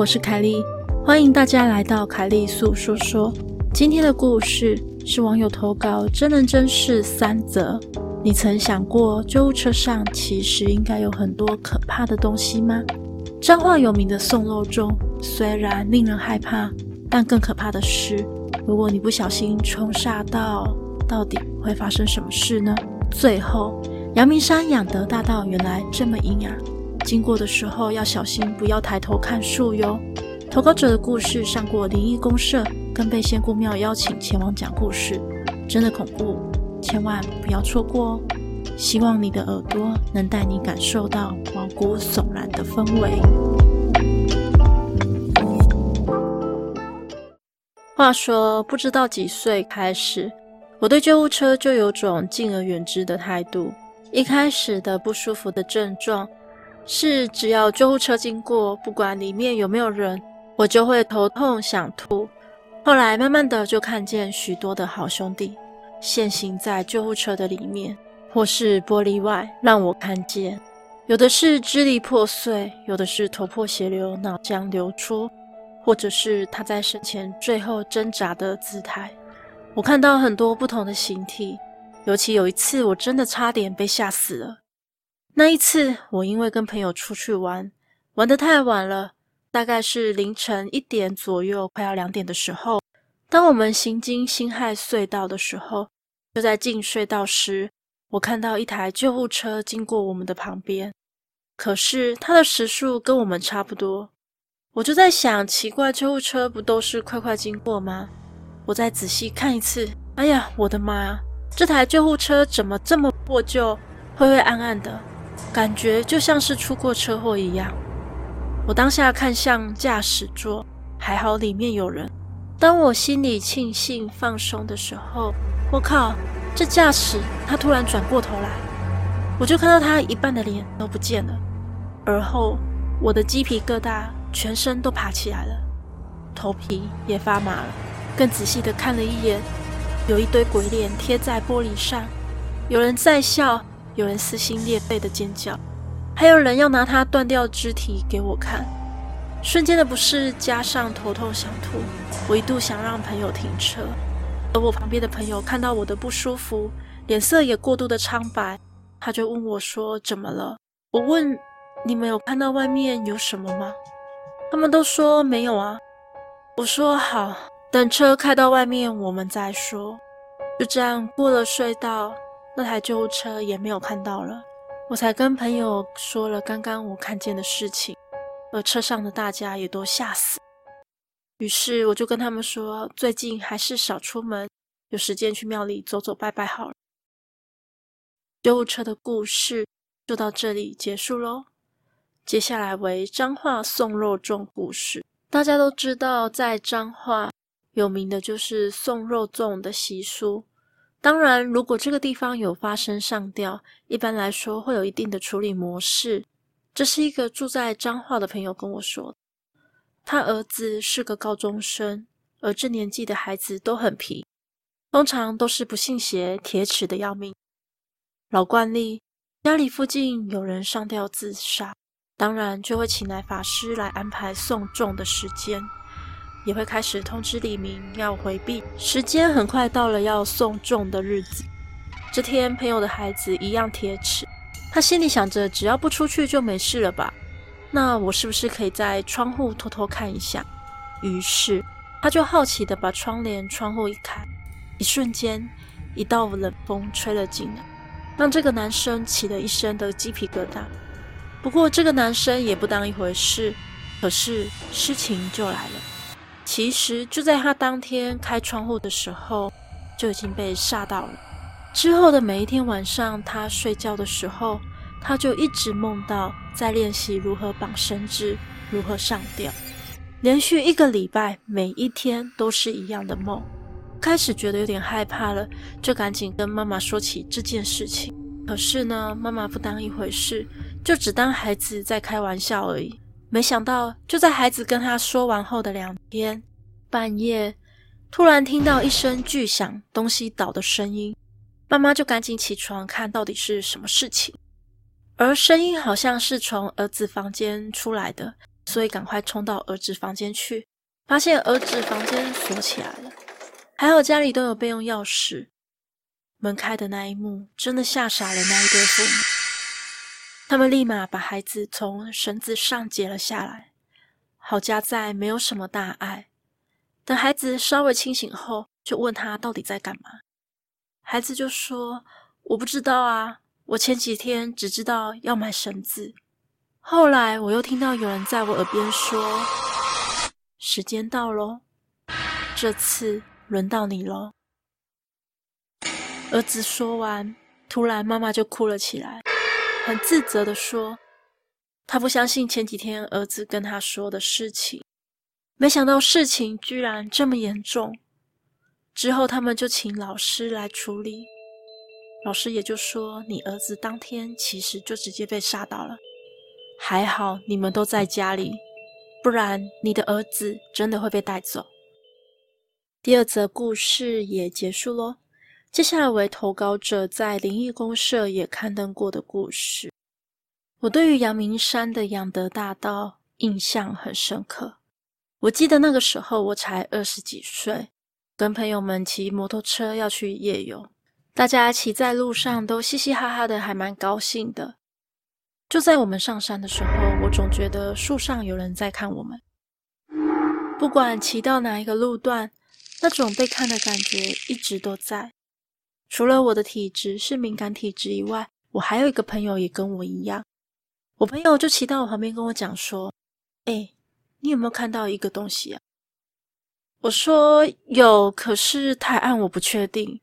我是凯莉，欢迎大家来到凯莉诉说说。今天的故事是网友投稿，真人真事三则。你曾想过救护车上其实应该有很多可怕的东西吗？彰化有名的送肉粽虽然令人害怕，但更可怕的是，如果你不小心冲煞到，到底会发生什么事呢？最后，阳明山养德大道原来这么阴啊！经过的时候要小心，不要抬头看树哟。投稿者的故事上过灵异公社，更被仙姑庙邀请前往讲故事，真的恐怖，千万不要错过哦！希望你的耳朵能带你感受到毛骨悚然的氛围。话说，不知道几岁开始，我对救护车就有种敬而远之的态度。一开始的不舒服的症状。是，只要救护车经过，不管里面有没有人，我就会头痛想吐。后来慢慢的就看见许多的好兄弟现形在救护车的里面，或是玻璃外，让我看见。有的是支离破碎，有的是头破血流、脑浆流出，或者是他在生前最后挣扎的姿态。我看到很多不同的形体，尤其有一次，我真的差点被吓死了。那一次，我因为跟朋友出去玩，玩得太晚了，大概是凌晨一点左右，快要两点的时候，当我们行经辛亥隧道的时候，就在进隧道时，我看到一台救护车经过我们的旁边，可是它的时速跟我们差不多，我就在想，奇怪，救护车不都是快快经过吗？我再仔细看一次，哎呀，我的妈，这台救护车怎么这么破旧，灰灰暗暗的？感觉就像是出过车祸一样。我当下看向驾驶座，还好里面有人。当我心里庆幸放松的时候，我靠，这驾驶他突然转过头来，我就看到他一半的脸都不见了。而后我的鸡皮疙瘩全身都爬起来了，头皮也发麻了。更仔细的看了一眼，有一堆鬼脸贴在玻璃上，有人在笑。有人撕心裂肺的尖叫，还有人要拿他断掉肢体给我看。瞬间的不适加上头痛想吐，我一度想让朋友停车。而我旁边的朋友看到我的不舒服，脸色也过度的苍白，他就问我说：“怎么了？”我问：“你们有看到外面有什么吗？”他们都说没有啊。我说：“好，等车开到外面我们再说。”就这样过了隧道。那台救护车也没有看到了，我才跟朋友说了刚刚我看见的事情，而车上的大家也都吓死。于是我就跟他们说，最近还是少出门，有时间去庙里走走拜拜好了。救护车的故事就到这里结束喽。接下来为彰化送肉粽故事。大家都知道，在彰化有名的就是送肉粽的习俗。当然，如果这个地方有发生上吊，一般来说会有一定的处理模式。这是一个住在彰化的朋友跟我说，他儿子是个高中生，而这年纪的孩子都很皮，通常都是不信邪、铁齿的要命。老惯例，家里附近有人上吊自杀，当然就会请来法师来安排送粽的时间。也会开始通知李明要回避。时间很快到了要送粽的日子。这天，朋友的孩子一样铁齿，他心里想着，只要不出去就没事了吧？那我是不是可以在窗户偷偷看一下？于是，他就好奇地把窗帘、窗户一开，一瞬间，一道冷风吹了进来，让这个男生起了一身的鸡皮疙瘩。不过，这个男生也不当一回事。可是，事情就来了。其实就在他当天开窗户的时候，就已经被吓到了。之后的每一天晚上，他睡觉的时候，他就一直梦到在练习如何绑绳子，如何上吊。连续一个礼拜，每一天都是一样的梦。开始觉得有点害怕了，就赶紧跟妈妈说起这件事情。可是呢，妈妈不当一回事，就只当孩子在开玩笑而已。没想到，就在孩子跟他说完后的两天，半夜突然听到一声巨响，东西倒的声音，妈妈就赶紧起床看到底是什么事情。而声音好像是从儿子房间出来的，所以赶快冲到儿子房间去，发现儿子房间锁起来了，还好家里都有备用钥匙。门开的那一幕，真的吓傻了那一对父母。他们立马把孩子从绳子上解了下来，好家在没有什么大碍。等孩子稍微清醒后，就问他到底在干嘛。孩子就说：“我不知道啊，我前几天只知道要买绳子。”后来我又听到有人在我耳边说：“时间到喽，这次轮到你喽。”儿子说完，突然妈妈就哭了起来，很自责地说：“他不相信前几天儿子跟他说的事情，没想到事情居然这么严重。”之后他们就请老师来处理，老师也就说：“你儿子当天其实就直接被杀到了。”还好你们都在家里，不然你的儿子真的会被带走。第二则故事也结束喽。接下来为投稿者在灵异公社也刊登过的故事。我对于阳明山的仰德大道印象很深刻。我记得那个时候我才二十几岁，跟朋友们骑摩托车要去夜游，大家骑在路上都嘻嘻哈哈的，还蛮高兴的。就在我们上山的时候，我总觉得树上有人在看我们。不管骑到哪一个路段，那种被看的感觉一直都在。除了我的体质是敏感体质以外，我还有一个朋友也跟我一样。我朋友就骑到我旁边跟我讲说：“哎，你有没有看到一个东西啊？”我说：“有，可是太暗，我不确定。”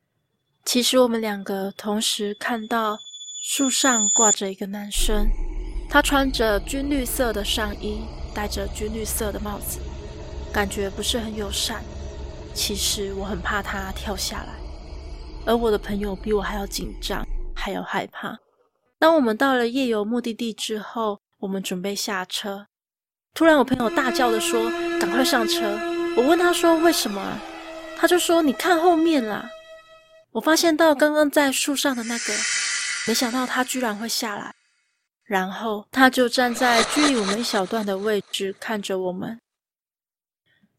其实我们两个同时看到。树上挂着一个男生，他穿着军绿色的上衣，戴着军绿色的帽子，感觉不是很友善。其实我很怕他跳下来，而我的朋友比我还要紧张，还要害怕。当我们到了夜游目的地之后，我们准备下车，突然我朋友大叫的说：“赶快上车！”我问他说：“为什么？”他就说：“你看后面啦！”我发现到刚刚在树上的那个。没想到他居然会下来，然后他就站在距离我们一小段的位置看着我们。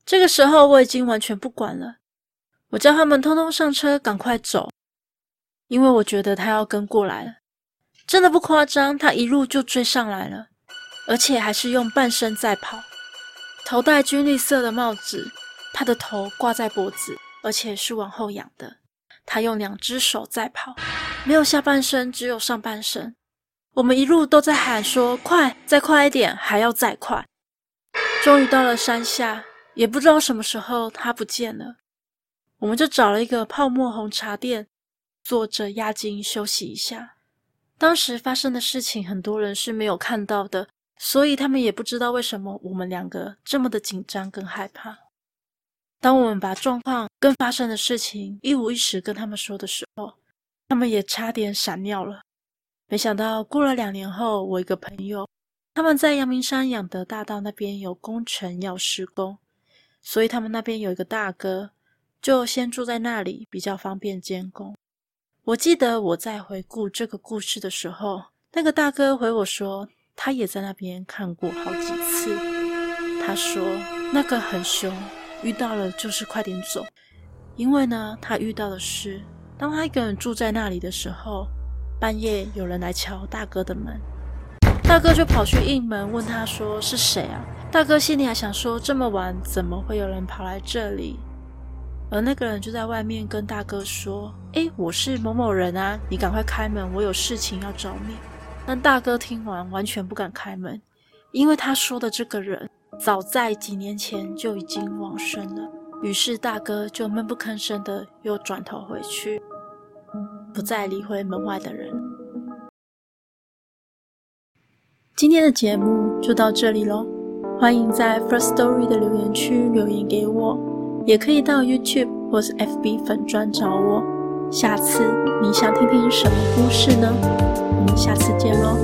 这个时候我已经完全不管了，我叫他们通通上车，赶快走，因为我觉得他要跟过来了。真的不夸张，他一路就追上来了，而且还是用半身在跑，头戴军绿色的帽子，他的头挂在脖子，而且是往后仰的。他用两只手在跑，没有下半身，只有上半身。我们一路都在喊说：“快，再快一点，还要再快。”终于到了山下，也不知道什么时候他不见了。我们就找了一个泡沫红茶店，坐着压惊休息一下。当时发生的事情，很多人是没有看到的，所以他们也不知道为什么我们两个这么的紧张跟害怕。当我们把状况跟发生的事情一五一十跟他们说的时候，他们也差点闪尿了。没想到过了两年后，我一个朋友他们在阳明山养德大道那边有工程要施工，所以他们那边有一个大哥，就先住在那里，比较方便监工。我记得我在回顾这个故事的时候，那个大哥回我说，他也在那边看过好几次。他说那个很凶。遇到了就是快点走，因为呢，他遇到的是，当他一个人住在那里的时候，半夜有人来敲大哥的门，大哥就跑去应门，问他说是谁啊？大哥心里还想说这么晚怎么会有人跑来这里？而那个人就在外面跟大哥说：“诶，我是某某人啊，你赶快开门，我有事情要找你。”但大哥听完完全不敢开门，因为他说的这个人。早在几年前就已经往生了，于是大哥就闷不吭声的又转头回去，不再理会门外的人。今天的节目就到这里喽，欢迎在 First Story 的留言区留言给我，也可以到 YouTube 或是 FB 粉专找我。下次你想听听什么故事呢？我们下次见喽。